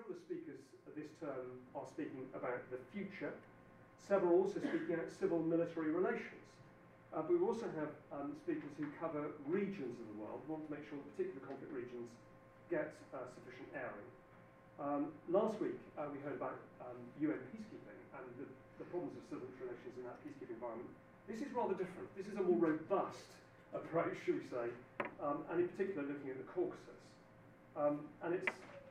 several of the speakers this term are speaking about the future. Several also speaking about civil military relations. Uh, but we also have um, speakers who cover regions of the world. Want to make sure that particular conflict regions get uh, sufficient airing. Um, last week, uh, we heard about um, UN peacekeeping and the, the problems of civil relations in that peacekeeping environment. This is rather different. This is a more robust approach, should we say, um, and in particular looking at the Caucasus. Um, and it's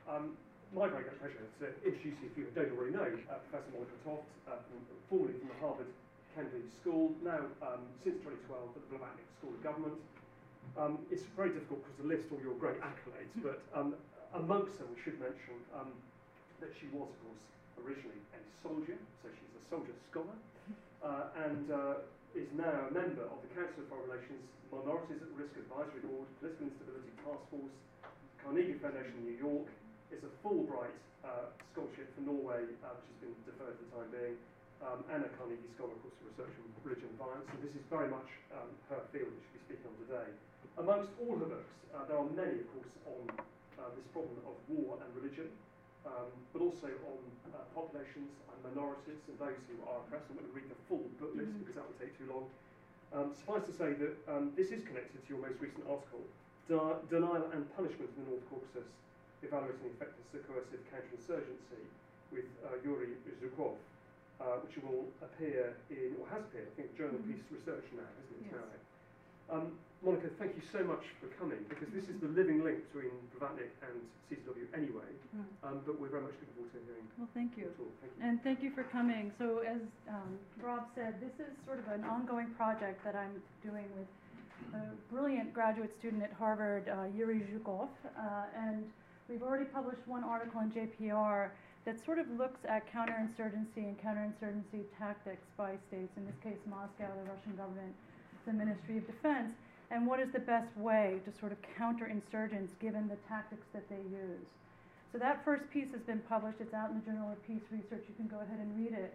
um, my great pleasure to introduce you, if you don't already know, uh, Professor Monica Toft, uh, formerly from the Harvard Kennedy School, now um, since 2012 at the Blavatnik School of Government. Um, it's very difficult because to list all your great accolades, but um, amongst them we should mention um, that she was, of course, originally a soldier, so she's a soldier scholar, uh, and uh, is now a member of the Council of Foreign Relations Minorities at Risk Advisory Board, Political Instability Task Force, Carnegie Foundation New York, is a Fulbright uh, scholarship for Norway, uh, which has been deferred for the time being, um, and a Carnegie Scholar, of course, for research on religion and violence. So this is very much um, her field that she'll be speaking on today. Amongst all her books, uh, there are many, of course, on uh, this problem of war and religion, um, but also on uh, populations and minorities and those who are oppressed. I'm not going to read the full book list mm-hmm. because that will take too long. Um, suffice to say that um, this is connected to your most recent article, Denial and Punishment in the North Caucasus, evaluating the effectiveness of coercive counterinsurgency with uh, Yuri Zhukov uh, which will appear in, or has appeared, I think, Journal mm-hmm. Peace Research now, isn't it? Yes. Um, Monica, thank you so much for coming because this is the living link between Blavatnik and CCW anyway. Mm. Um, but we're very much looking forward to hearing. Well, thank you. Thank you. And thank you for coming. So, as um, Rob said, this is sort of an ongoing project that I'm doing with a brilliant graduate student at Harvard, uh, Yuri Zhukov. Uh, and we've already published one article in JPR that sort of looks at counterinsurgency and counterinsurgency tactics by states, in this case Moscow, the Russian government, the Ministry of Defense, and what is the best way to sort of counter insurgents given the tactics that they use. So that first piece has been published. It's out in the Journal of Peace Research. You can go ahead and read it.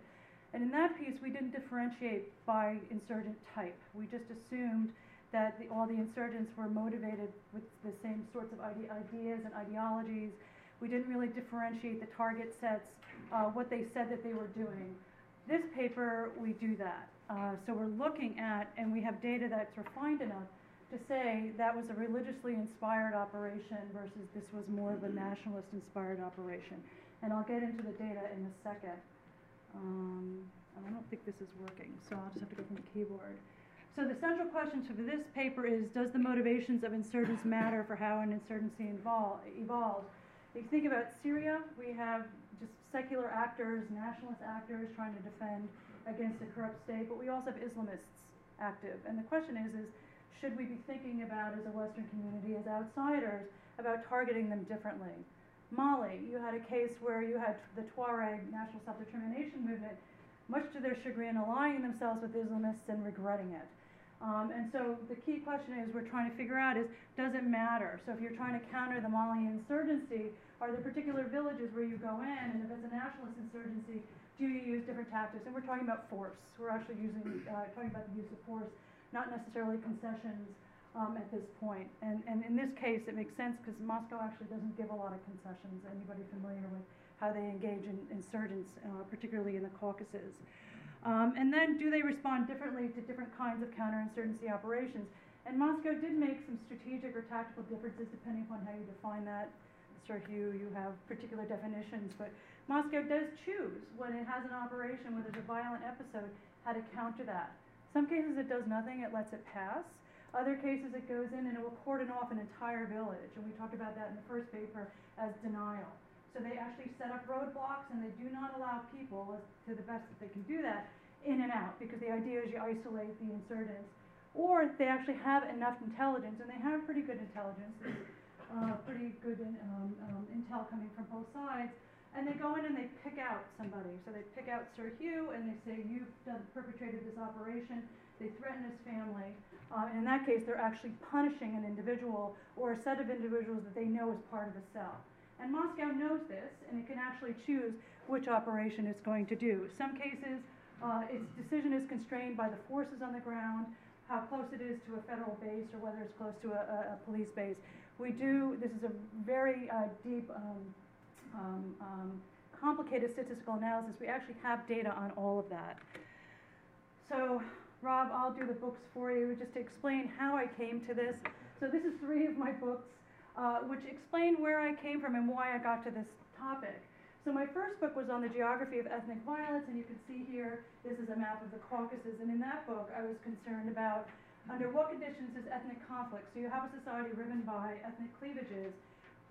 And in that piece, we didn't differentiate by insurgent type. We just assumed that the, all the insurgents were motivated with the same sorts of ide- ideas and ideologies we didn't really differentiate the target sets, uh, what they said that they were doing. This paper, we do that. Uh, so we're looking at, and we have data that's refined enough to say that was a religiously inspired operation versus this was more of a nationalist inspired operation. And I'll get into the data in a second. Um, I don't think this is working, so I'll just have to go from the keyboard. So the central question for this paper is, does the motivations of insurgents matter for how an insurgency evolves? If you think about Syria, we have just secular actors, nationalist actors trying to defend against a corrupt state, but we also have Islamists active. And the question is, is should we be thinking about as a Western community, as outsiders, about targeting them differently? Mali, you had a case where you had the Tuareg national self-determination movement, much to their chagrin, aligning themselves with Islamists and regretting it. Um, and so the key question is we're trying to figure out is, does it matter? So if you're trying to counter the Malian insurgency, are there particular villages where you go in, and if it's a nationalist insurgency, do you use different tactics? And we're talking about force. We're actually using, uh, talking about the use of force, not necessarily concessions um, at this point. And, and in this case, it makes sense because Moscow actually doesn't give a lot of concessions. Anybody familiar with how they engage in insurgents, uh, particularly in the Caucasus? Um, and then do they respond differently to different kinds of counterinsurgency operations? And Moscow did make some strategic or tactical differences depending upon how you define that. Sir Hew, you have particular definitions, but Moscow does choose when it has an operation where there's a violent episode how to counter that. Some cases it does nothing, it lets it pass. Other cases it goes in and it will cordon off an entire village, and we talked about that in the first paper as denial. So they actually set up roadblocks and they do not allow people, to the best that they can do that, in and out because the idea is you isolate the insurgents. Or they actually have enough intelligence, and they have pretty good intelligence, uh, pretty good in, um, um, intel coming from both sides, and they go in and they pick out somebody. So they pick out Sir Hew and they say, You've done, perpetrated this operation. They threaten his family. Uh, and in that case, they're actually punishing an individual or a set of individuals that they know is part of a cell. And Moscow knows this, and it can actually choose which operation it's going to do. Some cases, uh, its decision is constrained by the forces on the ground, how close it is to a federal base, or whether it's close to a, a, police base. We do, this is a very uh, deep um, um, uh, complicated statistical analysis. We actually have data on all of that. So, Rob, I'll do the books for you just to explain how I came to this. So, this is three of my books, uh, which explain where I came from and why I got to this topic. So, my first book was on the geography of ethnic violence, and you can see here this is a map of the Caucasus. And in that book, I was concerned about under what conditions is ethnic conflict? So, you have a society riven by ethnic cleavages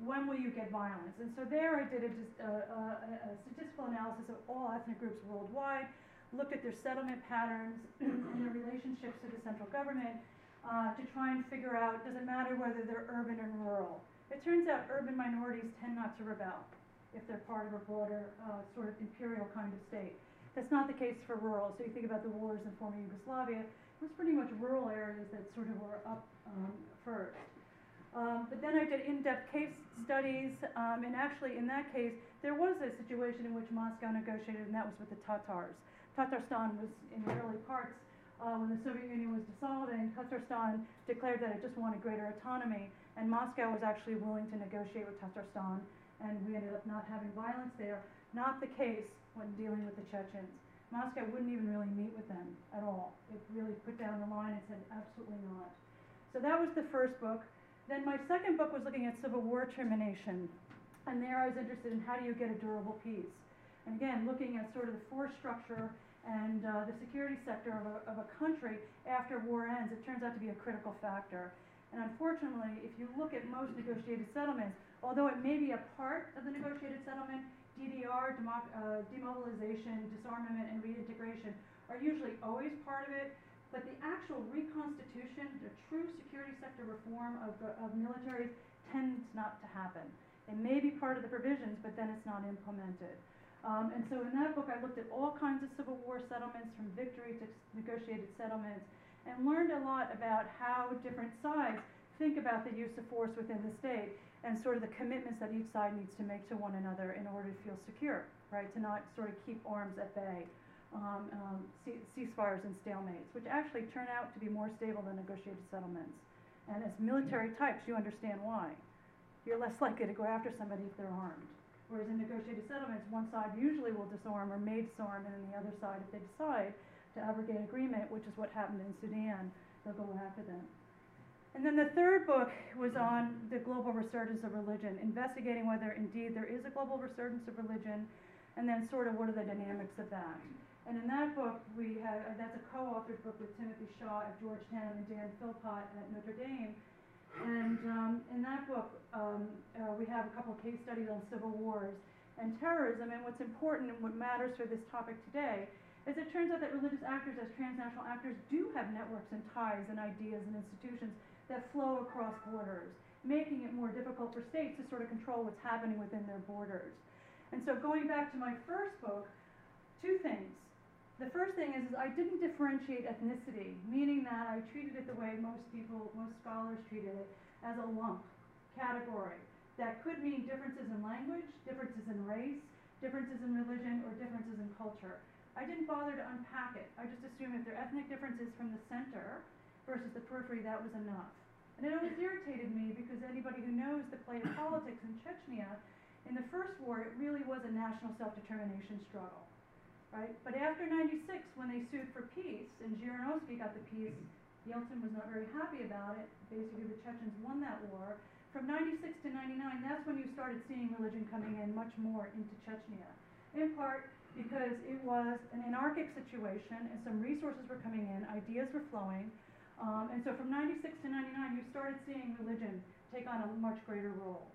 when will you get violence? And so there I did a, a, a, a, statistical analysis of all ethnic groups worldwide, looked at their settlement patterns and their relationships to the central government uh, to try and figure out does it matter whether they're urban or rural. It turns out urban minorities tend not to rebel if they're part of a broader uh, sort of imperial kind of state. That's not the case for rural. So you think about the wars in former Yugoslavia, it was pretty much rural areas that sort of were up um, first. Um, but then I did in-depth case studies, um, and actually in that case, there was a situation in which Moscow negotiated, and that was with the Tatars. Tatarstan was in the early parts uh, when the Soviet Union was dissolved, and Tatarstan declared that it just wanted greater autonomy, and Moscow was actually willing to negotiate with Tatarstan, and we ended up not having violence there. Not the case when dealing with the Chechens. Moscow wouldn't even really meet with them at all. It really put down the line and said, absolutely not. So that was the first book. Then my second book was looking at Civil War termination. And there I was interested in how do you get a durable peace. And again, looking at sort of the force structure and uh, the security sector of a, of a country after war ends, it turns out to be a critical factor. And unfortunately, if you look at most negotiated settlements, although it may be a part of the negotiated settlement, DDR, democ- uh, demobilization, disarmament, and reintegration are usually always part of it. But the actual reconstitution, the true security sector reform of, of militaries tends not to happen. It may be part of the provisions, but then it's not implemented. Um, and so in that book, I looked at all kinds of Civil War settlements, from victory to negotiated settlements, and learned a lot about how different sides think about the use of force within the state and sort of the commitments that each side needs to make to one another in order to feel secure, right? To not sort of keep arms at bay um, um, ceasefires and stalemates, which actually turn out to be more stable than negotiated settlements. And as military types, you understand why. You're less likely to go after somebody if they're armed. Whereas in negotiated settlements, one side usually will disarm or may disarm, and then the other side, if they decide to abrogate agreement, which is what happened in Sudan, they'll go after them. And then the third book was on the global resurgence of religion, investigating whether indeed there is a global resurgence of religion, and then sort of what are the dynamics of that. And in that book, we had, uh, that's a co-authored book with Timothy Shah at Georgetown and Dan Philpott at Notre Dame. And um, in that book, um, uh, we have a couple of case studies on civil wars and terrorism. And what's important and what matters for this topic today is it turns out that religious actors, as transnational actors, do have networks and ties and ideas and institutions that flow across borders, making it more difficult for states to sort of control what's happening within their borders. And so going back to my first book, two things. The first thing is, is I didn't differentiate ethnicity, meaning that I treated it the way most people, most scholars treated it, as a lump category. That could mean differences in language, differences in race, differences in religion, or differences in culture. I didn't bother to unpack it. I just assumed if there are ethnic differences from the center versus the periphery, that was enough. And it always irritated me because anybody who knows the play of politics in Chechnya, in the first war, it really was a national self-determination struggle right? But after 96, when they sued for peace, and Zhirinovsky got the peace, Yeltsin was not very happy about it. Basically, the Chechens won that war. From 96 to 99, that's when you started seeing religion coming in much more into Chechnya. In part because it was an anarchic situation and some resources were coming in, ideas were flowing. Um, and so from 96 to 99, you started seeing religion take on a much greater role.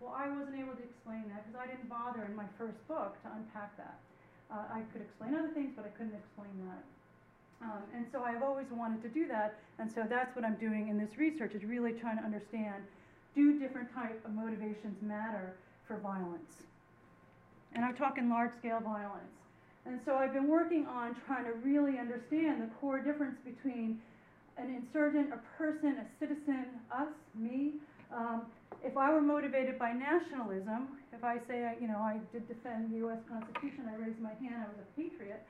Well, I wasn't able to explain that because I didn't bother in my first book to unpack that. Uh, I could explain other things, but I couldn't explain that. Um, and so I've always wanted to do that, and so that's what I'm doing in this research, is really trying to understand, do different type of motivations matter for violence? And I'm talking large-scale violence. And so I've been working on trying to really understand the core difference between an insurgent, a person, a citizen, us, me, um, if I were motivated by nationalism, if I say, you know, I did defend the U.S. Constitution, I raised my hand, I was a patriot,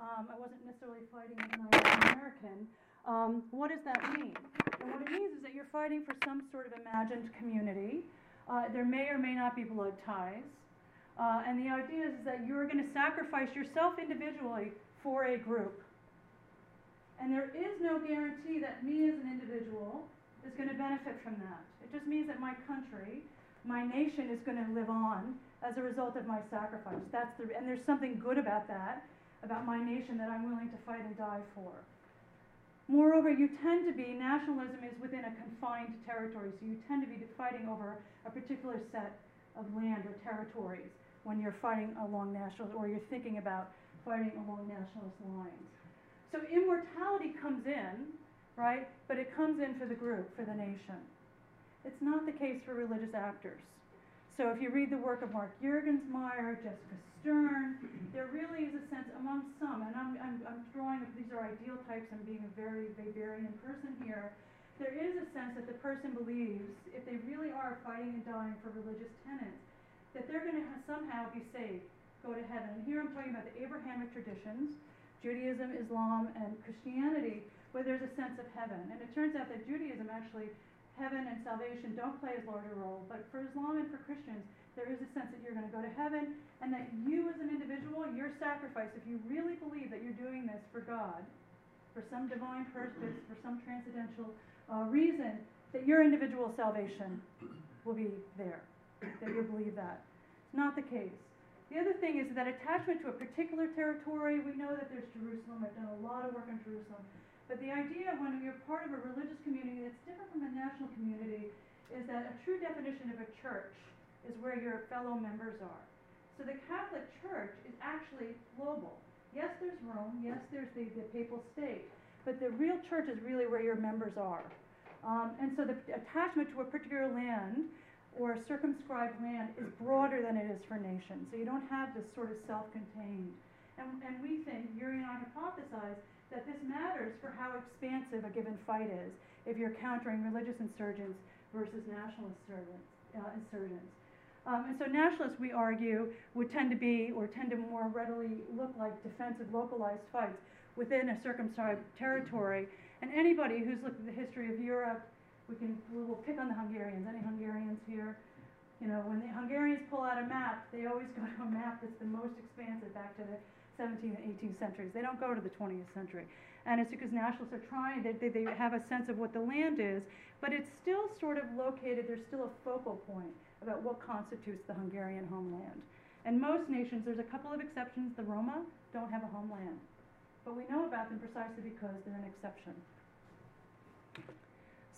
um, I wasn't necessarily fighting as an American, um, what does that mean? And what it means is that you're fighting for some sort of imagined community. Uh, there may or may not be blood ties. Uh, and the idea is that you're going to sacrifice yourself individually for a group. And there is no guarantee that me as an individual is going to benefit from that. It just means that my country, my nation is going to live on as a result of my sacrifice. That's the, and there's something good about that, about my nation that I'm willing to fight and die for. Moreover, you tend to be, nationalism is within a confined territory, so you tend to be fighting over a particular set of land or territories when you're fighting along national, or you're thinking about fighting along nationalist lines. So immortality comes in, right? But it comes in for the group, for the nation. It's not the case for religious actors. So if you read the work of Mark Juergensmeyer, Jessica Stern, there really is a sense among some, and I'm, I'm, I'm drawing, these are ideal types, I'm being a very Weberian person here. There is a sense that the person believes, if they really are fighting and dying for religious tenets, that they're going to somehow be saved, go to heaven. And here I'm talking about the Abrahamic traditions, Judaism, Islam, and Christianity, where there's a sense of heaven. And it turns out that Judaism actually heaven and salvation don't play as large a role, but for Islam and for Christians, there is a sense that you're going to go to heaven and that you as an individual, your sacrifice, if you really believe that you're doing this for God, for some divine purpose, for some transcendental uh, reason, that your individual salvation will be there, that you believe that. It's not the case. The other thing is that attachment to a particular territory, we know that there's Jerusalem. I've done a lot of work on Jerusalem. But the idea when you're part of a religious community that's different from a national community is that a true definition of a church is where your fellow members are. So the Catholic Church is actually global. Yes, there's Rome. Yes, there's the, the papal state. But the real church is really where your members are. Um, and so the attachment to a particular land or circumscribed land is broader than it is for nations. So you don't have this sort of self-contained. And, and we think, Yuri and I hypothesize, that this matters for how expansive a given fight is if you're countering religious insurgents versus nationalist uh, insurgents. Um, and so nationalists, we argue, would tend to be or tend to more readily look like defensive localized fights within a circumscribed territory. And anybody who's looked at the history of Europe, we can we'll pick on the Hungarians. Any Hungarians here? You know, when the Hungarians pull out a map, they always go to a map that's the most expansive back to the 17th and 18th centuries. They don't go to the 20th century. And it's because nationalists are trying, they, they, they have a sense of what the land is, but it's still sort of located, there's still a focal point about what constitutes the Hungarian homeland. And most nations, there's a couple of exceptions, the Roma don't have a homeland. But we know about them precisely because they're an exception.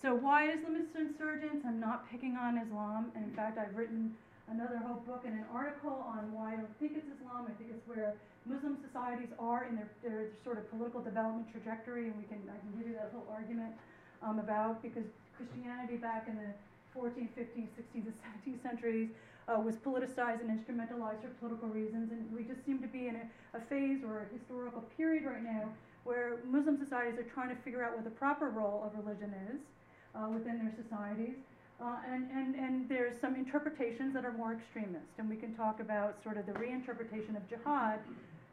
So why Islamist insurgents? I'm not picking on Islam. And in fact, I've written another whole book and an article on why I don't think it's Islam. I think it's where Muslim societies are in their, their sort of political development trajectory, and we can I can give you that whole argument um, about because Christianity back in the 14th, 15th, 16th, and 17th centuries uh, was politicized and instrumentalized for political reasons, and we just seem to be in a, a phase or a historical period right now where Muslim societies are trying to figure out what the proper role of religion is uh, within their societies. Uh, and, and, and there's some interpretations that are more extremist, and we can talk about sort of the reinterpretation of jihad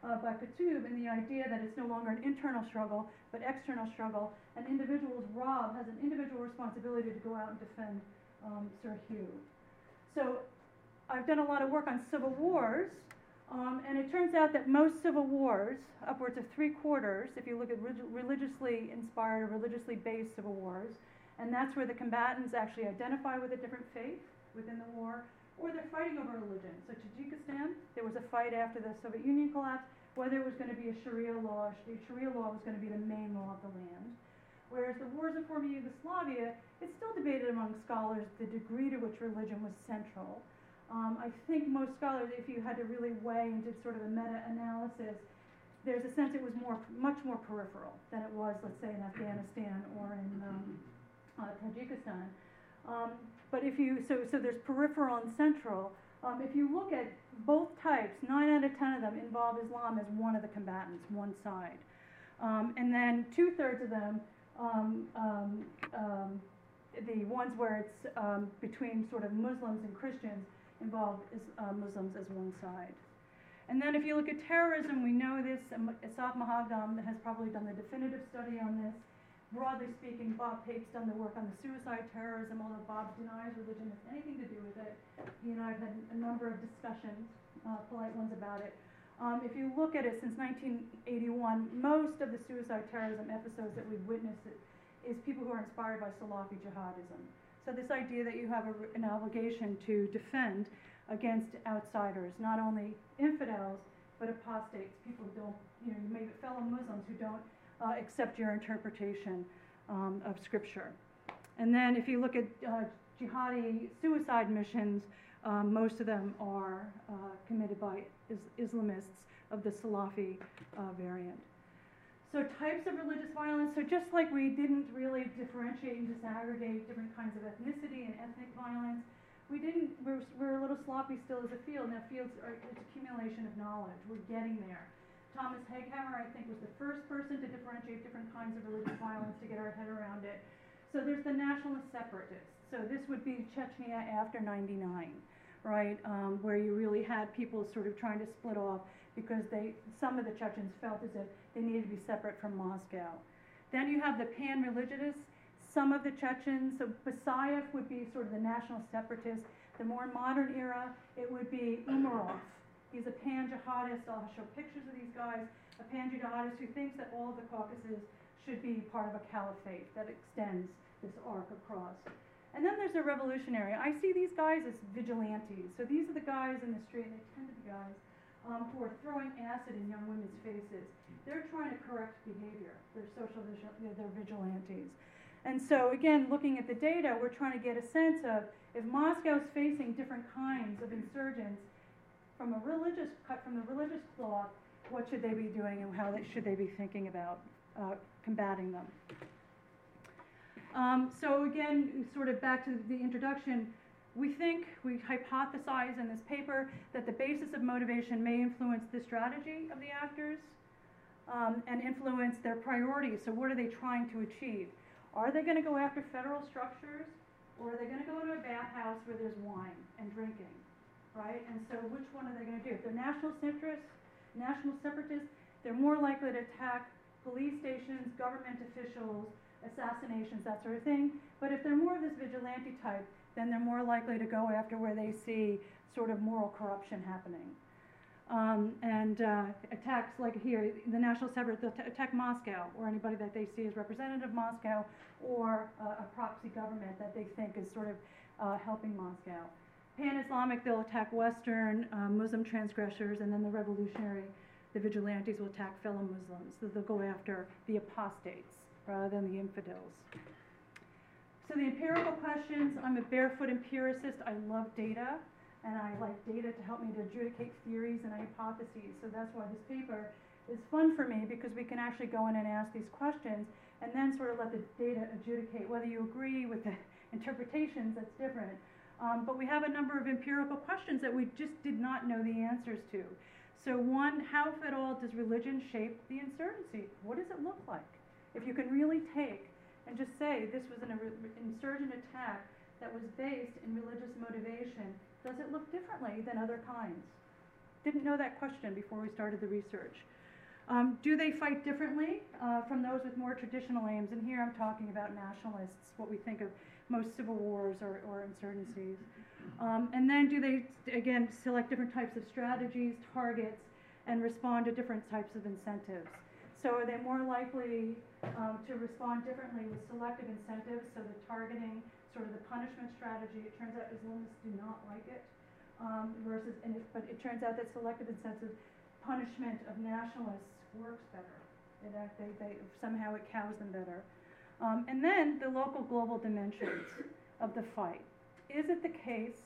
uh, by Qutb and the idea that it's no longer an internal struggle, but external struggle, and individuals, Rob has an individual responsibility to go out and defend um, Sir Hew. So I've done a lot of work on civil wars, um, and it turns out that most civil wars, upwards of three quarters, if you look at religiously inspired or religiously based civil wars, and that's where the combatants actually identify with a different faith within the war, or they're fighting over religion. So Tajikistan, there was a fight after the Soviet Union collapse, whether it was going to be a Sharia law, Sharia law was going to be the main law of the land. Whereas the wars of former Yugoslavia, it's still debated among scholars the degree to which religion was central. Um, I think most scholars, if you had to really weigh and did sort of a meta-analysis, there's a sense it was more, much more peripheral than it was, let's say, in Afghanistan or in um, uh, Tajikistan. Um, but if you, so, so there's peripheral and central. Um, if you look at both types, nine out of ten of them involve Islam as one of the combatants, one side. Um, and then two thirds of them, um, um, um, the ones where it's between sort of Muslims and Christians, involve is, uh, Muslims as one side. And then if you look at terrorism, we know this, Asaf Moghadam has probably done the definitive study on this broadly speaking, Bob Pape's done the work on the suicide terrorism, although Bob denies religion has anything to do with it. He and I have had a number of discussions uh, polite ones about it. Um, if you look at it since 1981, most of the suicide terrorism episodes that we've witnessed it, is people who are inspired by Salafi jihadism. So this idea that you have a, an obligation to defend against outsiders, not only infidels, but apostates, people who don't, you know, maybe fellow Muslims who don't uh, accept your interpretation um, of Scripture. And then if you look at uh, jihadi suicide missions, um, most of them are uh, committed by is Islamists of the Salafi uh, variant. So types of religious violence, so just like we didn't really differentiate and disaggregate different kinds of ethnicity and ethnic violence, we didn't, we're, we're a little sloppy still as a field. Now fields are, it's accumulation of knowledge. We're getting there. Thomas Hegghammer, I think, was the first person to differentiate different kinds of religious violence to get our head around it. So there's the nationalist separatists. So this would be Chechnya after 99 right, um, where you really had people sort of trying to split off because they, some of the Chechens felt as if they needed to be separate from Moscow. Then you have the pan-religionists, some of the Chechens, so Basayev would be sort of the national separatist. The more modern era, it would be Umarov. He's a pan-jihadist, I'll show pictures of these guys, a pan-jihadist who thinks that all of the Caucasus should be part of a caliphate that extends this arc across. And then there's a revolutionary. I see these guys as vigilantes. So these are the guys in the street, and they tend to be guys um, who are throwing acid in young women's faces. They're trying to correct behavior. They're social, they're vigilantes. And so again, looking at the data, we're trying to get a sense of if Moscow's facing different kinds of insurgents from a religious cut from the religious cloth, what should they be doing and how they, should they be thinking about uh, combating them? Um, so again, sort of back to the introduction, we think, we hypothesize in this paper that the basis of motivation may influence the strategy of the actors um, and influence their priorities. So what are they trying to achieve? Are they going to go after federal structures or are they going to go to a bathhouse where there's wine and drinking, right? And so which one are they going to do? If they're national centrists, national separatists, they're more likely to attack police stations, government officials, assassinations, that sort of thing. But if they're more of this vigilante type, then they're more likely to go after where they see sort of moral corruption happening. Um, and uh, attacks like here, the National Separatists, they'll attack Moscow or anybody that they see as representative of Moscow or uh, a proxy government that they think is sort of uh, helping Moscow. Pan-Islamic, they'll attack Western uh, Muslim transgressors, and then the revolutionary, the vigilantes will attack fellow Muslims. So they'll go after the apostates rather than the infidels. So the empirical questions, I'm a barefoot empiricist. I love data, and I like data to help me to adjudicate theories and hypotheses. So that's why this paper is fun for me because we can actually go in and ask these questions and then sort of let the data adjudicate. Whether you agree with the interpretations, that's different. Um, but we have a number of empirical questions that we just did not know the answers to. So one, how, if at all, does religion shape the insurgency? What does it look like? If you can really take and just say this was an insurgent attack that was based in religious motivation, does it look differently than other kinds? Didn't know that question before we started the research. Um, do they fight differently uh, from those with more traditional aims? And here I'm talking about nationalists, what we think of most civil wars or, or insurgencies. Um, and then do they, again, select different types of strategies, targets, and respond to different types of incentives? So are they more likely um, to respond differently with selective incentives, so the targeting, sort of the punishment strategy, it turns out Islamists do not like it, um, versus, and but it turns out that selective incentive punishment of nationalists works better. It, they, they, somehow it cows them better. Um, and then the local global dimensions of the fight. Is it the case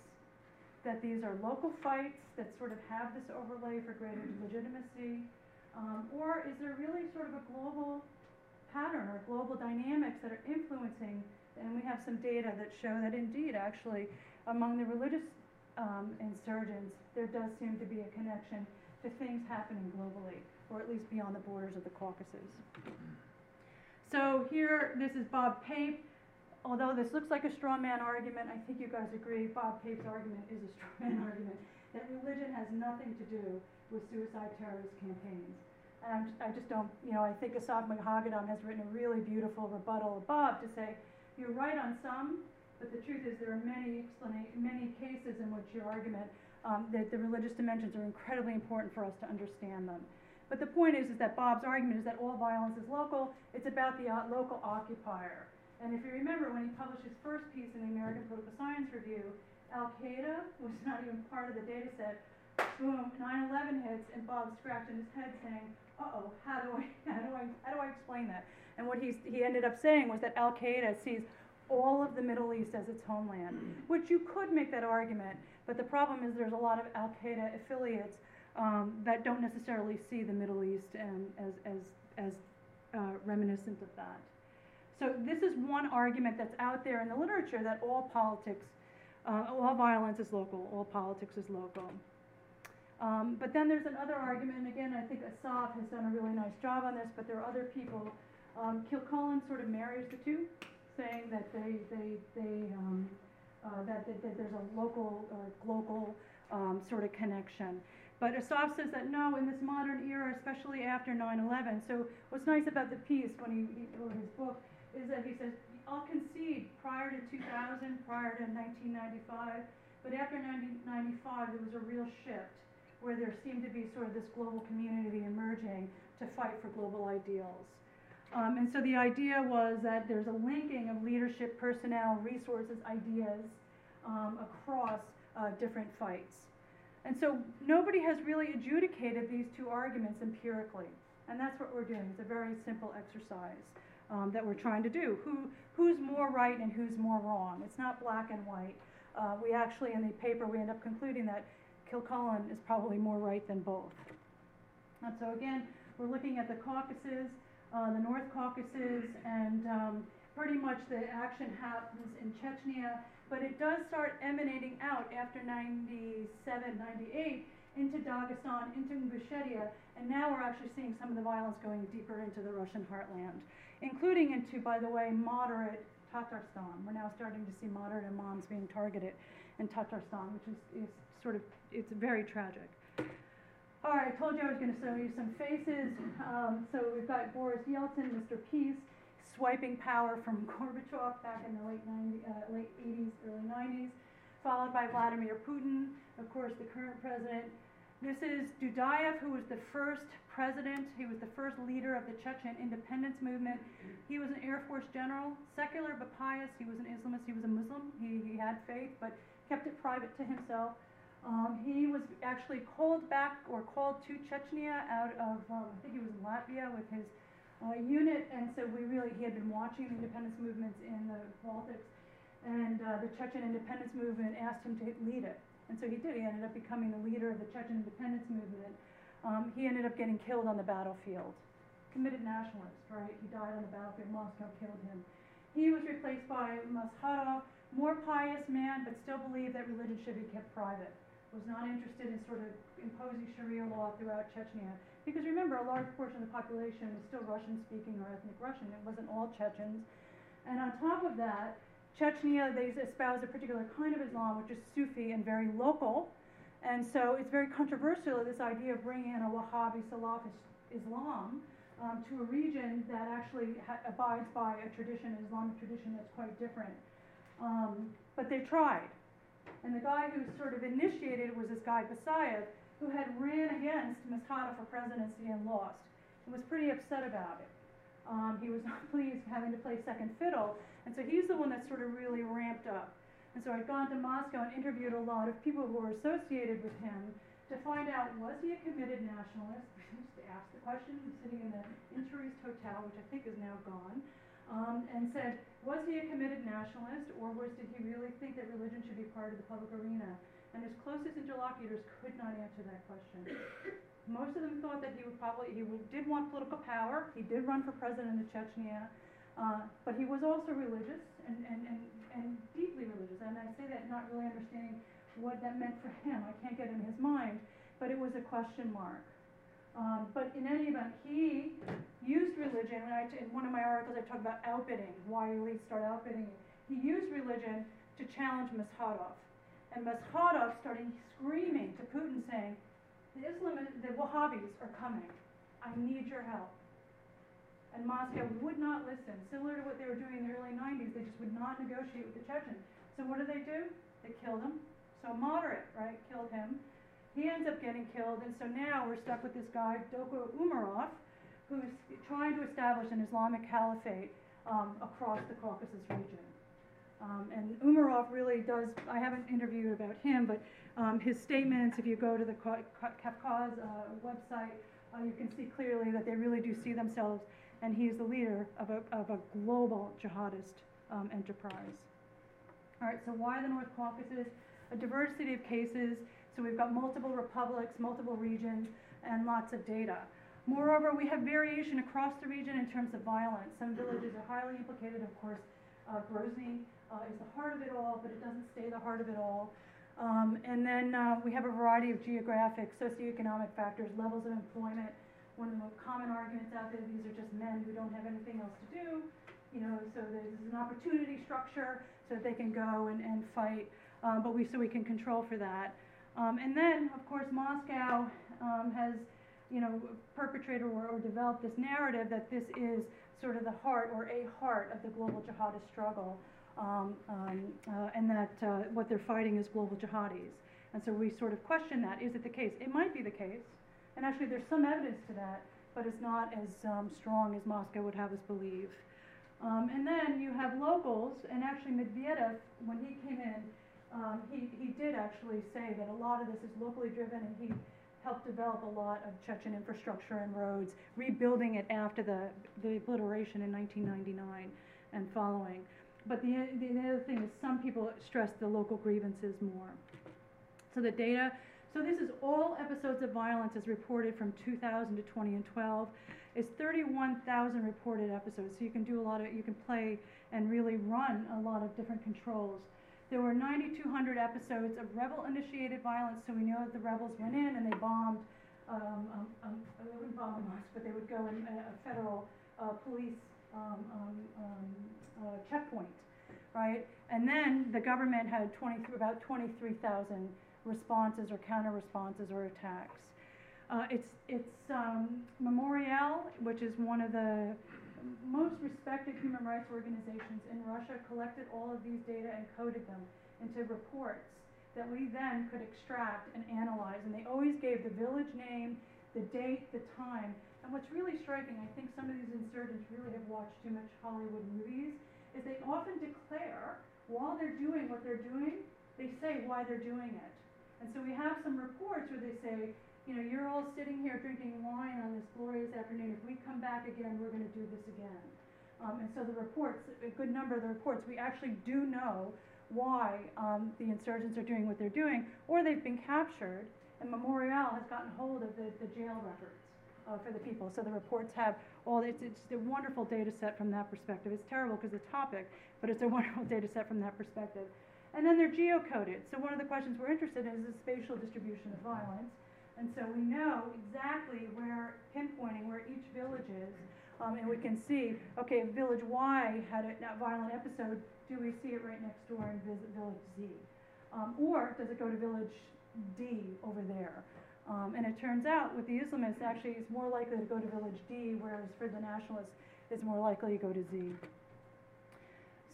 that these are local fights that sort of have this overlay for greater legitimacy? Um, or is there really sort of a global pattern or global dynamics that are influencing? And we have some data that show that indeed, actually, among the religious um, insurgents, there does seem to be a connection to things happening globally, or at least beyond the borders of the Caucasus. So here, this is Bob Pape. Although this looks like a straw man argument, I think you guys agree Bob Pape's argument is a straw man argument, that religion has nothing to do with suicide terrorist campaigns. And I'm, just don't, you know, I think Asaf Moghadam has written a really beautiful rebuttal above to say, you're right on some, but the truth is there are many many cases in which your argument um, that the religious dimensions are incredibly important for us to understand them. But the point is, is that Bob's argument is that all violence is local. It's about the uh, local occupier. And if you remember, when he published his first piece in the American Political Science Review, Al Qaeda was not even part of the data set. Boom, 9/11 hits, and Bob's scratching his head, saying, "Uh-oh, how do I, how do I, how do I explain that?" And what he's, he ended up saying was that Al Qaeda sees all of the Middle East as its homeland, which you could make that argument, but the problem is there's a lot of Al Qaeda affiliates um, that don't necessarily see the Middle East and as, as, as uh, reminiscent of that. So this is one argument that's out there in the literature that all politics, uh, all violence is local, all politics is local. Um, but then there's another argument, again, I think Asaf has done a really nice job on this, but there are other people. Um, Kilcullen sort of marries the two, saying that they, they, they, um, uh, that, that, that there's a local or global um, sort of connection. But Asaf says that no, in this modern era, especially after 9/11. So what's nice about the piece when he, he wrote his book is that he says I'll concede prior to 2000, prior to 1995, but after 1995 there was a real shift where there seemed to be sort of this global community emerging to fight for global ideals. Um, and so the idea was that there's a linking of leadership, personnel, resources, ideas um, across uh, different fights. And so nobody has really adjudicated these two arguments empirically. And that's what we're doing. It's a very simple exercise um, that we're trying to do. Who, who's more right and who's more wrong? It's not black and white. Uh, we actually, in the paper, we end up concluding that Kilcullen is probably more right than both. And so again, we're looking at the Caucasus, uh, the North Caucasus, and um, pretty much the action happens in Chechnya, but it does start emanating out after 97, 98 into Dagestan, into Ingushetia, and now we're actually seeing some of the violence going deeper into the Russian heartland, including into, by the way, moderate Tatarstan. We're now starting to see moderate imams being targeted in Tatarstan, which is, is sort of, it's very tragic. All right, I told you I was going to show you some faces. Um, so we've got Boris Yeltsin, Mr. Peace, swiping power from Gorbachev back in the late, 90, uh, late 80s, early 90s, followed by Vladimir Putin, of course, the current president. This is Dudayev, who was the first president. He was the first leader of the Chechen independence movement. He was an Air Force general, secular but pious. He was an Islamist. He was a Muslim. He, he had faith, but kept it private to himself. Um, he was actually called back or called to Chechnya out of, um, I think he was in Latvia with his uh, unit, and so we really, he had been watching the independence movements in the Baltics, and uh, the Chechen independence movement asked him to lead it. And so he did. He ended up becoming the leader of the Chechen independence movement. Um, he ended up getting killed on the battlefield. Committed nationalist, right? He died on the battlefield. Moscow killed him. He was replaced by Maskhadov, more pious man, but still believed that religion should be kept private was not interested in sort of imposing Sharia law throughout Chechnya. Because remember, a large portion of the population was still Russian speaking or ethnic Russian. It wasn't all Chechens. And on top of that, Chechnya, they espouse a particular kind of Islam, which is Sufi and very local. And so it's very controversial, this idea of bringing in a Wahhabi Salafist Islam um, to a region that actually abides by a tradition, an Islamic tradition that's quite different. Um, but they tried. And the guy who sort of initiated it was this guy, Basayev, who had ran against Maskhadov for presidency and lost. And was pretty upset about it. Um, he was not pleased having to play second fiddle. And so he's the one that sort of really ramped up. And so I'd gone to Moscow and interviewed a lot of people who were associated with him to find out was he a committed nationalist? Used to ask the question, sitting in the Intourist Hotel, which I think is now gone um, and said, was he a committed nationalist, or was did he really think that religion should be part of the public arena? And his closest interlocutors could not answer that question. Most of them thought that he would probably he did want political power. He did run for president of Chechnya, uh, but he was also religious and, and, and, and deeply religious. And I say that not really understanding what that meant for him. I can't get in his mind, but it was a question mark. Um, but in any event, he used religion, and I, in one of my articles I talk about outbidding, why elites start outbidding. He used religion to challenge Maskhadov. And Maskhadov started screaming to Putin saying, the Islam, the Wahhabis are coming. I need your help. And Moscow would not listen. Similar to what they were doing in the early 90s, they just would not negotiate with the Chechens. So what did they do? They killed him, So moderate, right, killed him. He ends up getting killed, and so now we're stuck with this guy, Doku Umarov, who's trying to establish an Islamic caliphate um, across the Caucasus region. Um, and Umarov really does, I haven't interviewed about him, but um, his statements, if you go to the Kavkaz uh, website, uh, you can see clearly that they really do see themselves, and he is the leader of a, of a global jihadist um, enterprise. All right, so why the North Caucasus? A diversity of cases, so we've got multiple republics, multiple regions, and lots of data. Moreover, we have variation across the region in terms of violence. Some villages are highly implicated, of course. Uh, Grozny uh, is the heart of it all, but it doesn't stay the heart of it all. Um, and then uh, we have a variety of geographic, socioeconomic factors, levels of employment. One of the most common arguments out there, these are just men who don't have anything else to do. You know, so there's an opportunity structure so that they can go and, and fight, um, but we, so we can control for that. Um, and then, of course, Moscow um, has, you know, perpetrated or, or developed this narrative that this is sort of the heart or a heart of the global jihadist struggle um, um, uh, and that uh, what they're fighting is global jihadis. And so we sort of question that. Is it the case? It might be the case. And actually, there's some evidence to that, but it's not as um, strong as Moscow would have us believe. Um, and then you have locals, and actually Medvedev, when he came in, um, he, he did actually say that a lot of this is locally driven, and he helped develop a lot of Chechen infrastructure and roads, rebuilding it after the, the obliteration in 1999 and following. But the, the other thing is some people stress the local grievances more. So the data, so this is all episodes of violence as reported from 2000 to 20 and 12. It's 31,000 reported episodes, so you can do a lot of, you can play and really run a lot of different controls. There were 9,200 episodes of rebel-initiated violence, so we know that the rebels went in and they bombed, um, um, um, they wouldn't bomb a mosque, but they would go in a, a federal uh, police um, um, uh, checkpoint, right? And then the government had 20, about 23,000 responses or counter responses or attacks. Uh, it's it's um, Memorial, which is one of the most respected human rights organizations in Russia, collected all of these data and coded them into reports that we then could extract and analyze. And they always gave the village name, the date, the time, and what's really striking, I think some of these insurgents really have watched too much Hollywood movies, is they often declare, while they're doing what they're doing, they say why they're doing it. And so we have some reports where they say, you know, you're all sitting here drinking wine on this glorious afternoon. If we come back again, we're going to do this again. Um, and so the reports, a good number of the reports, we actually do know why um, the insurgents are doing what they're doing, or they've been captured, and Memorial has gotten hold of the, the jail records uh, for the people. So the reports have all, it's, it's a wonderful data set from that perspective. It's terrible because the topic, but it's a wonderful data set from that perspective. And then they're geocoded. So one of the questions we're interested in is the spatial distribution of violence. And so we know exactly where, pinpointing where each village is. Um, and we can see, okay, village Y had a violent episode, do we see it right next door in village Z? Um, or does it go to village D over there? Um, and it turns out with the Islamists, actually, it's more likely to go to village D, whereas for the nationalists, it's more likely to go to Z.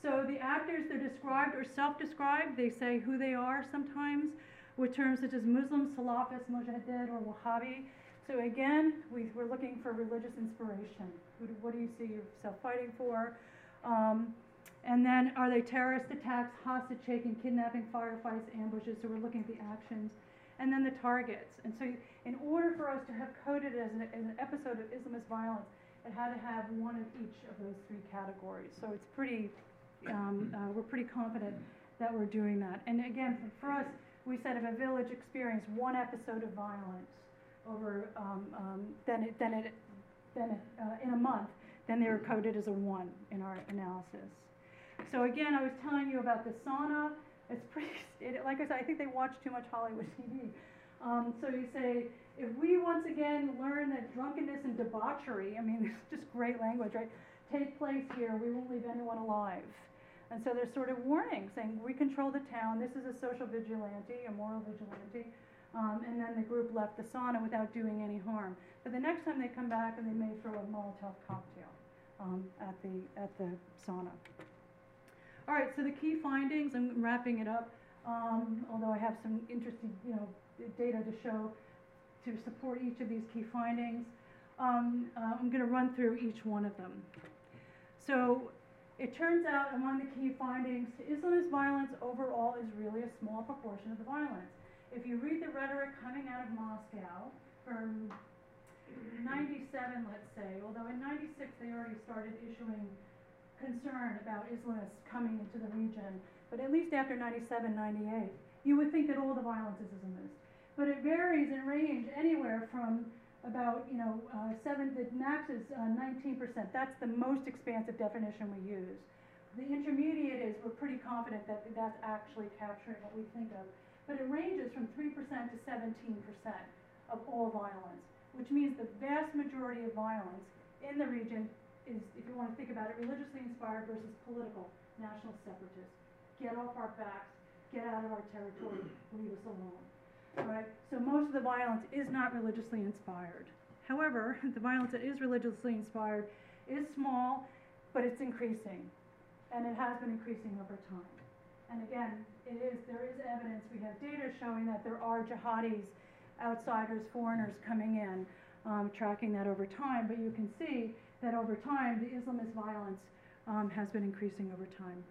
So the actors, they're described or self-described. They say who they are sometimes with terms such as Muslim, Salafist, Mujahideen, or Wahhabi. So again, we, are looking for religious inspiration. What do you see yourself fighting for? Um, and then are they terrorist attacks, hostage taking, kidnapping, firefights, ambushes? So we're looking at the actions and then the targets. And so, in order for us to have coded it as an, as an episode of Islamist violence, it had to have one of each of those three categories. So it's pretty, um, uh, we're pretty confident that we're doing that. And again, for, us, we said if a village experienced one episode of violence over, um, um, then it, then it, then it, uh, in a month, then they were coded as a one in our analysis. So again, I was telling you about the sauna it's pretty, it, like I said, I think they watch too much Hollywood TV. Um, so you say, if we once again learn that drunkenness and debauchery, I mean, it's just great language, right, take place here, we won't leave anyone alive. And so there's sort of warning saying, we control the town, this is a social vigilante, a moral vigilante. Um, and then the group left the sauna without doing any harm. But the next time they come back and they may throw a Molotov cocktail um, at, the, at the sauna. All right, so the key findings, I'm wrapping it up. um, although I have some interesting, you know, data to show to support each of these key findings. Um, uh, I'm going to run through each one of them. So it turns out among the key findings, Islamist violence overall is really a small proportion of the violence. If you read the rhetoric coming out of Moscow from 97, let's say, although in 96 they already started issuing concern about Islamists coming into the region, but at least after 97, 98, you would think that all the violence is Islamist. But it varies in range anywhere from about, you know, uh, seven, the max is uh, 19%. That's the most expansive definition we use. The intermediate is we're pretty confident that that's actually capturing what we think of. But it ranges from 3% to 17% of all violence, which means the vast majority of violence in the region is, if you want to think about it, religiously inspired versus political, national separatists. Get off our backs, get out of our territory, leave us alone. Right? So most of the violence is not religiously inspired. However, the violence that is religiously inspired is small, but it's increasing. And it has been increasing over time. And again, it is, there is evidence, we have data showing that there are jihadis, outsiders, foreigners coming in, um, tracking that over time. But you can see that over time, the Islamist violence um, has been increasing over time.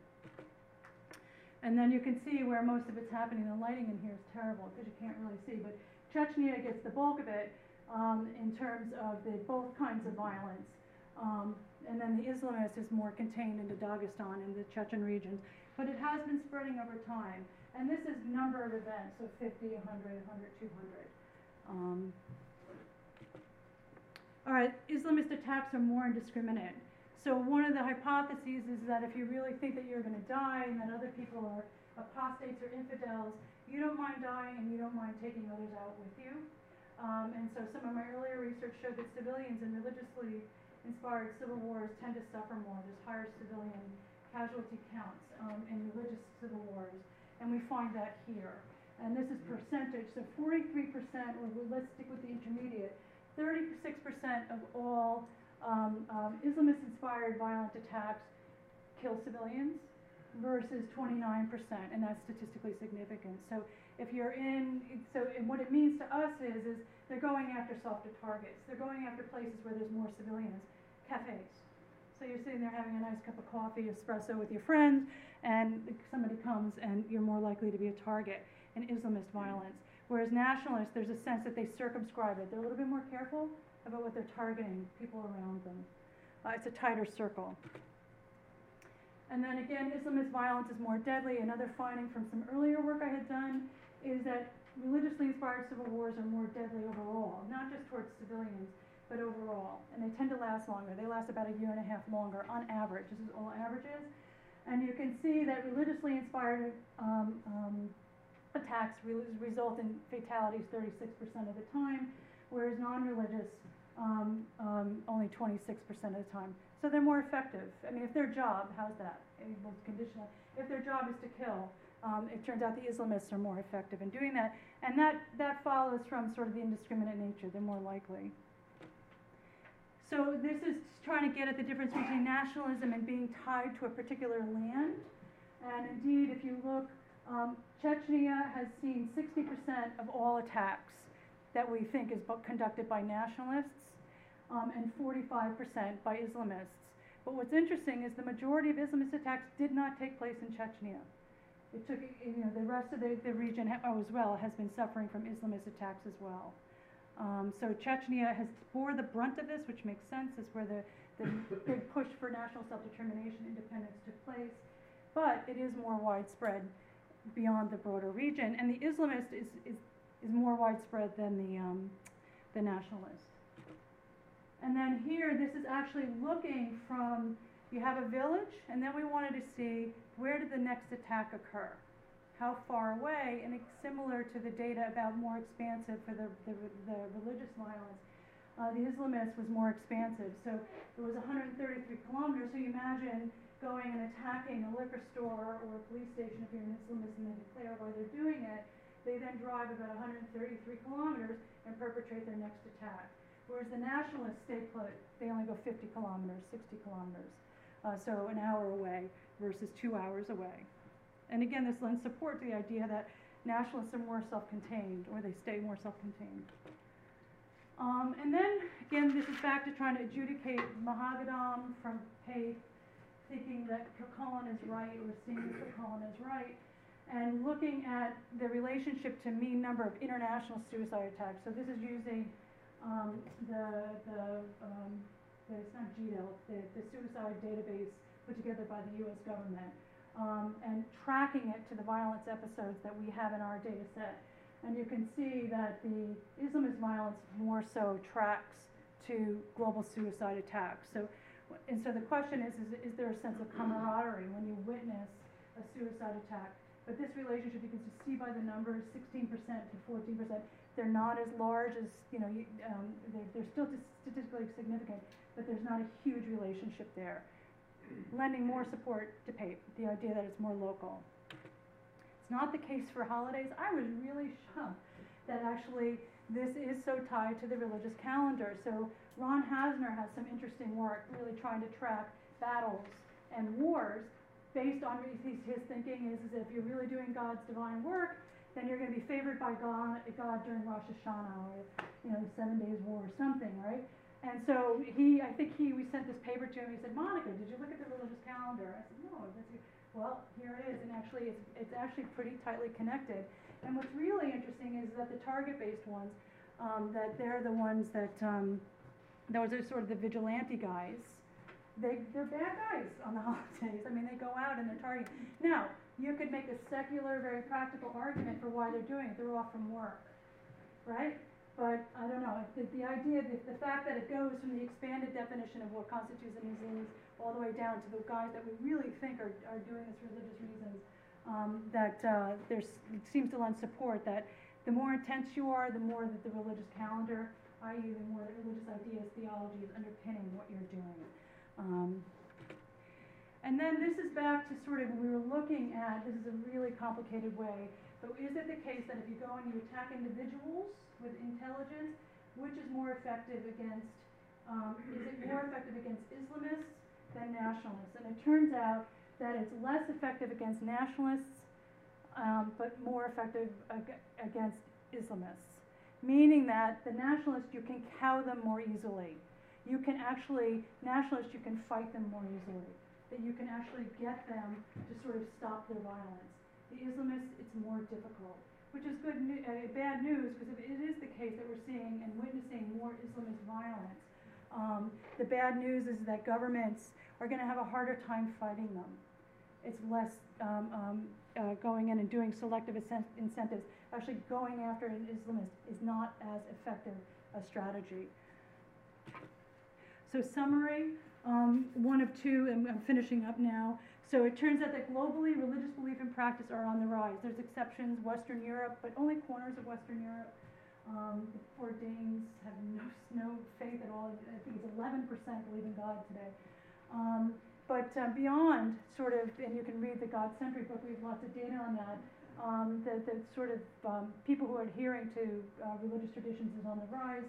And then you can see where most of it's happening. The lighting in here is terrible because you can't really see, but Chechnya gets the bulk of it um, in terms of the both kinds of violence. Um, and then the Islamist is more contained into Dagestan and the Chechen regions. But it has been spreading over time. And this is number of events, so 50, 100, 100, 200. Um, all right, Islamist attacks are more indiscriminate. So one of the hypotheses is that if you really think that you're going to die and that other people are apostates or infidels, you don't mind dying and you don't mind taking others out with you. Um, and so some of my earlier research showed that civilians in religiously inspired civil wars tend to suffer more. There's higher civilian casualty counts um, in religious civil wars, and we find that here. And this is percentage. So 43%, or let's stick with the intermediate, 36% of all um, um, Islamist-inspired violent attacks kill civilians versus 29%, and that's statistically significant. So if you're in, so and what it means to us is, is they're going after softer targets. They're going after places where there's more civilians, cafes. So you're sitting there having a nice cup of coffee, espresso with your friends, and somebody comes and you're more likely to be a target in Islamist violence. Whereas nationalists, there's a sense that they circumscribe it. They're a little bit more careful about what they're targeting, people around them. Uh, it's a tighter circle. And then again, Islamist violence is more deadly. Another finding from some earlier work I had done is that religiously inspired civil wars are more deadly overall, not just towards civilians, but overall. And they tend to last longer. They last about a year and a half longer on average. This is all averages. And you can see that religiously inspired um, um, attacks re result in fatalities 36% of the time, whereas non-religious um, um, only 26% of the time. So they're more effective. I mean, if their job, how's that? Able conditional. If their job is to kill, um, it turns out the Islamists are more effective in doing that. And that, that follows from sort of the indiscriminate nature. They're more likely. So this is trying to get at the difference between nationalism and being tied to a particular land. And indeed, if you look, um, Chechnya has seen 60% of all attacks that we think is conducted by nationalists um, and 45% by Islamists. But what's interesting is the majority of Islamist attacks did not take place in Chechnya. It took, you know, the rest of the, the region oh, as well has been suffering from Islamist attacks as well. Um, so Chechnya has bore the brunt of this, which makes sense, is where the, the big push for national self-determination independence took place. But it is more widespread beyond the broader region. And the Islamist is, is, is more widespread than the, um, the nationalist. And then here, this is actually looking from, you have a village, and then we wanted to see where did the next attack occur? How far away? And it's similar to the data about more expansive for the, the, the religious violence. Uh, the Islamist was more expansive. So it was 133 kilometers. So you imagine going and attacking a liquor store or a police station if you're an Islamist and they declare why they're doing it. They then drive about 133 kilometers and perpetrate their next attack. Whereas the nationalists put, they only go 50 kilometers, 60 kilometers. Uh, so an hour away versus two hours away. And again, this lends support to the idea that nationalists are more self-contained, or they stay more self-contained. Um, and then, again, this is back to trying to adjudicate Moghadam from Pape, thinking that Kilcullen is right, or seeing that is right, and looking at the relationship to mean number of international suicide attacks. So this is using um, the, the, um, the, it's not GDELT, the, the suicide database put together by the US government, um, and tracking it to the violence episodes that we have in our data set. And you can see that the Islamist violence more so tracks to global suicide attacks. So, and so the question is, is, is there a sense of camaraderie when you witness a suicide attack? But this relationship, you can see by the numbers, 16% to 14%, they're not as large as, you know, you, um, they're, they're still statistically significant, but there's not a huge relationship there. Lending more support to Pape, the idea that it's more local. It's not the case for holidays. I was really shocked that actually this is so tied to the religious calendar. So Ron Hassner has some interesting work really trying to track battles and wars based on his, his thinking is, is if you're really doing God's divine work, then you're going to be favored by God, God during Rosh Hashanah or you know Seven Days War or something, right? And so he, I think he, we sent this paper to him. He said, Monica, did you look at the religious calendar? I said, no. Well, here it is, and actually, it's, it's actually pretty tightly connected. And what's really interesting is that the target-based ones, um, that they're the ones that, um, those are sort of the vigilante guys. They, they're bad guys on the holidays. I mean, they go out and they're targeting. Now, you could make a secular, very practical argument for why they're doing it. They're off from work, right? But I don't know, the, the idea, the, the fact that it goes from the expanded definition of what constitutes an Islamist all the way down to the guys that we really think are, are doing this for religious reasons, um, that uh, there's, it seems to lend support that the more intense you are, the more that the religious calendar, i.e. the more that religious ideas, theology is underpinning what you're doing. Um, and then this is back to sort of, we were looking at, this is a really complicated way, but is it the case that if you go and you attack individuals, with intelligence, which is more effective against, um, is it more effective against Islamists than nationalists? And it turns out that it's less effective against nationalists, um, but more effective ag- against Islamists. Meaning that the nationalists, you can cow them more easily. You can actually, nationalists, you can fight them more easily. That you can actually get them to sort of stop their violence. The Islamists, it's more difficult which is good, uh, bad news, because if it is the case that we're seeing and witnessing more Islamist violence, um, the bad news is that governments are going to have a harder time fighting them. It's less um, um, uh, going in and doing selective incentives. Actually, going after an Islamist is not as effective a strategy. So, summary um, one of two, and I'm finishing up now. So it turns out that globally, religious belief and practice are on the rise. There's exceptions, Western Europe, but only corners of Western Europe. Um, the poor Danes have no, no faith at all. I think it's 11% believe in God today. Um, but uh, beyond sort of, and you can read the God Century book, we have lots of data on that. Um, the, the sort of um, people who are adhering to uh, religious traditions is on the rise,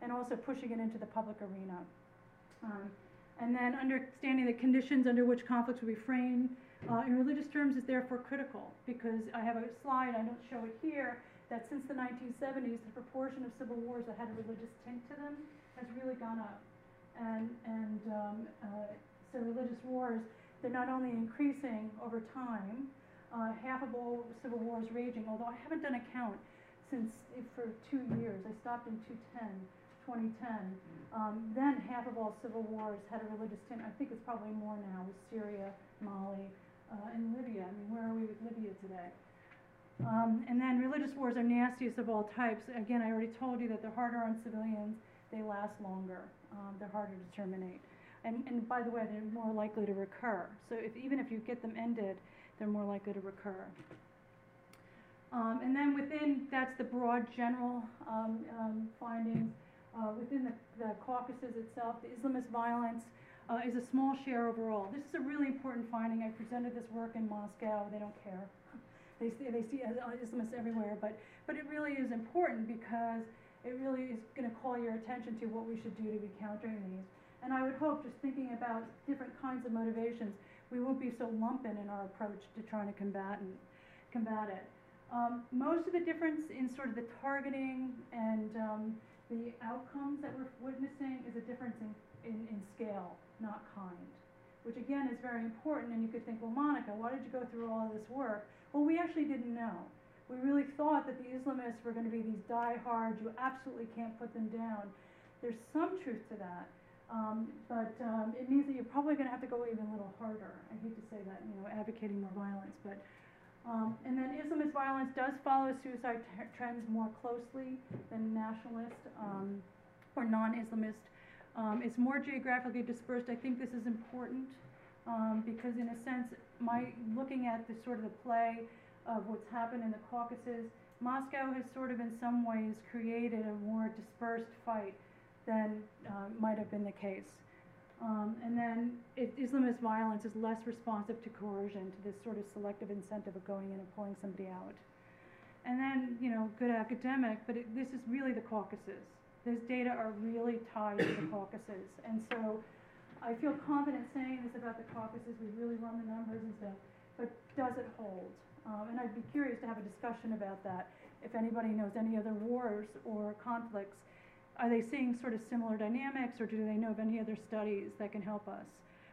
and also pushing it into the public arena. Um, and then understanding the conditions under which conflicts will be framed uh, in religious terms is therefore critical because I have a slide, I don't show it here, that since the 1970s, the proportion of civil wars that had a religious tint to them has really gone up. And, and um, uh, so religious wars, they're not only increasing over time, uh, half of all civil wars raging, although I haven't done a count since for two years. I stopped in 2010. 2010, um, then half of all civil wars had a religious tint. I think it's probably more now with Syria, Mali, uh, and Libya. I mean, where are we with Libya today? Um, and then religious wars are nastiest of all types. Again, I already told you that they're harder on civilians, they last longer, um, they're harder to terminate. And, and by the way, they're more likely to recur. So if, even if you get them ended, they're more likely to recur. Um, and then within, that's the broad general um, um, findings. Uh, within the, the Caucasus itself, the Islamist violence uh, is a small share overall. This is a really important finding. I presented this work in Moscow. They don't care. They see, they see uh, Islamists everywhere, but, but it really is important because it really is going to call your attention to what we should do to be countering these. And I would hope, just thinking about different kinds of motivations, we won't be so lumpen in our approach to trying to combat and combat it. Um, most of the difference in sort of the targeting and um, the outcomes that we're witnessing is a difference in, in, in scale, not kind, which again is very important. And you could think, well, Monica, why did you go through all of this work? Well, we actually didn't know. We really thought that the Islamists were going to be these die-hard, you absolutely can't put them down. There's some truth to that. Um, but um, it means that you're probably going to have to go even a little harder. I hate to say that, you know, advocating more violence, but um, and then Islamist violence does follow suicide trends more closely than nationalist um, or non-Islamist. Um, it's more geographically dispersed. I think this is important um, because, in a sense, my looking at the sort of the play of what's happened in the Caucasus, Moscow has sort of, in some ways, created a more dispersed fight than uh, might have been the case. Um, and then it, Islamist violence is less responsive to coercion, to this sort of selective incentive of going in and pulling somebody out. And then, you know, good academic, but it, this is really the Caucasus. These data are really tied to the Caucasus. And so I feel confident saying this about the Caucasus. We really run the numbers and stuff. But does it hold? Um, and I'd be curious to have a discussion about that. If anybody knows any other wars or conflicts are they seeing sort of similar dynamics or do they know of any other studies that can help us?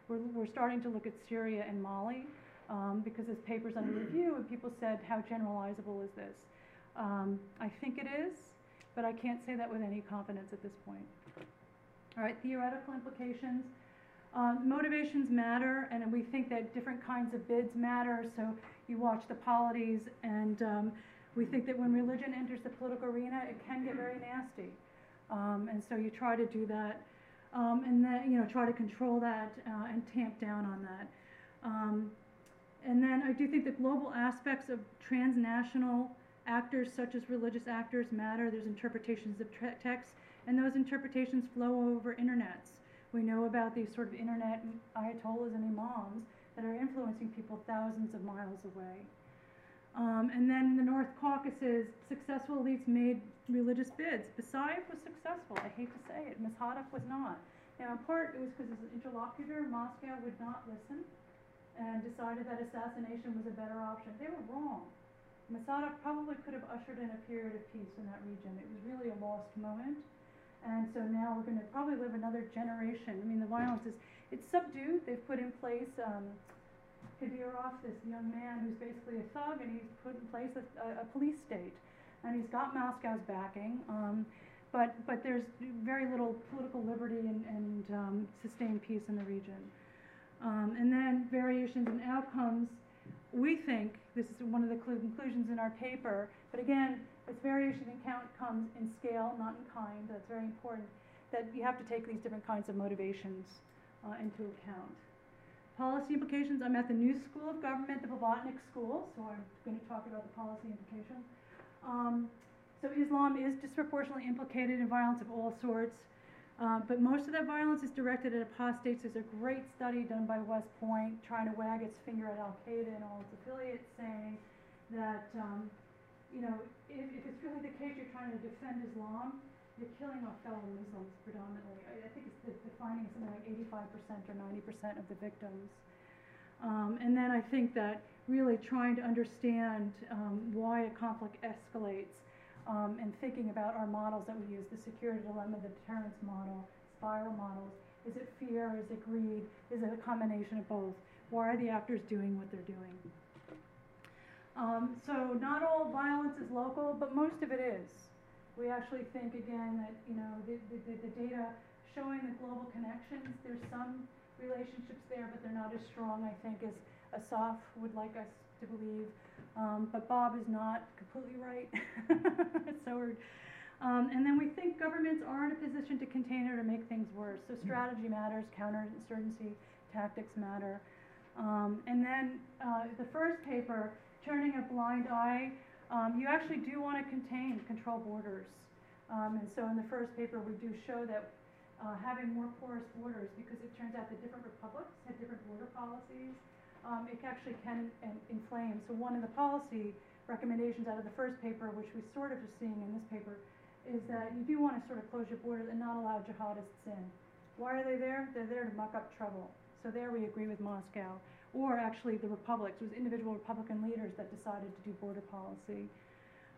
We're, we're starting to look at Syria and Mali um, because this paper's under review and people said, how generalizable is this? Um, I think it is, but I can't say that with any confidence at this point. All right, theoretical implications. Um, motivations matter, and we think that different kinds of bids matter. So you watch the polities, and um, we think that when religion enters the political arena, it can get very nasty. Um, and so you try to do that, um, and then you know try to control that uh, and tamp down on that. Um, and then I do think the global aspects of transnational actors, such as religious actors, matter. There's interpretations of texts, and those interpretations flow over internets. We know about these sort of internet ayatollahs and imams that are influencing people thousands of miles away. Um, and then the North Caucasus, successful elites made religious bids. Basayev was successful. I hate to say it. Maskhadov was not. Now, in part, it was because his interlocutor, Moscow, would not listen and decided that assassination was a better option. They were wrong. Maskhadov probably could have ushered in a period of peace in that region. It was really a lost moment. And so now we're going to probably live another generation. I mean, the violence is, it's subdued. They've put in place um, Kadyrov, this young man who's basically a thug, and he's put in place a, a, a police state, and he's got Moscow's backing. Um, but but there's very little political liberty and, and um, sustained peace in the region. Um, and then variations in outcomes. We think this is one of the conclusions in our paper. But again, it's variation in count comes in scale, not in kind. That's very important. That you have to take these different kinds of motivations uh, into account. Policy implications, I'm at the New School of Government, the Blavatnik School, so I'm going to talk about the policy implications. Um, so Islam is disproportionately implicated in violence of all sorts, uh, but most of that violence is directed at apostates. There's a great study done by West Point trying to wag its finger at Al Qaeda and all its affiliates, saying that um, you know if, if it's really the case you're trying to defend Islam, you're killing our fellow Muslims predominantly. I, I think it's the, the finding is something like 85% or 90% of the victims. Um, and then I think that really trying to understand um, why a conflict escalates um, and thinking about our models that we use, the security dilemma, the deterrence model, spiral models. Is it fear? Is it greed? Is it a combination of both? Why are the actors doing what they're doing? Um, so not all violence is local, but most of it is we actually think again that you know the, the, the data showing the global connections, there's some relationships there, but they're not as strong, I think, as Asaf would like us to believe. Um, but Bob is not completely right. so we're, um, and then we think governments are in a position to contain it or to make things worse. So strategy matters, counterinsurgency tactics matter. Um, and then uh, the first paper, turning a blind eye um, you actually do want to contain, control borders. Um, and so in the first paper, we do show that uh, having more porous borders, because it turns out that different republics have different border policies, um, it actually can inflame. So one of the policy recommendations out of the first paper, which we sort of are seeing in this paper, is that you do want to sort of close your borders and not allow jihadists in. Why are they there? They're there to muck up trouble. So there we agree with Moscow. Or actually the republics. It was individual Republican leaders that decided to do border policy.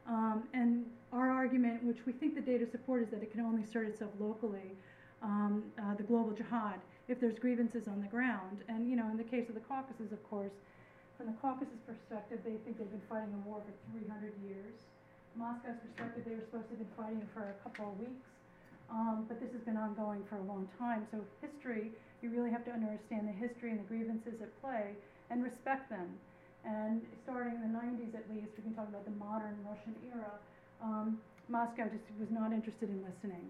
Um, and our argument, which we think the data support, is that it can only assert itself locally, um, uh, the global jihad, if there's grievances on the ground. And, you know, in the case of the Caucasus, of course, from the Caucasus perspective, they think they've been fighting a war for 300 years. Moscow's perspective, they were supposed to have been fighting for a couple of weeks. Um, but this has been ongoing for a long time. So history, you really have to understand the history and the grievances at play and respect them. And starting in the 90s at least, we can talk about the modern Russian era, um, Moscow just was not interested in listening.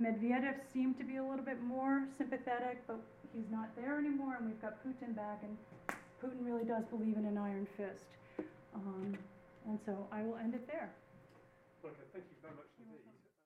Medvedev seemed to be a little bit more sympathetic, but he's not there anymore, and we've got Putin back, and Putin really does believe in an iron fist. Um, and so I will end it there. Okay, thank you very much.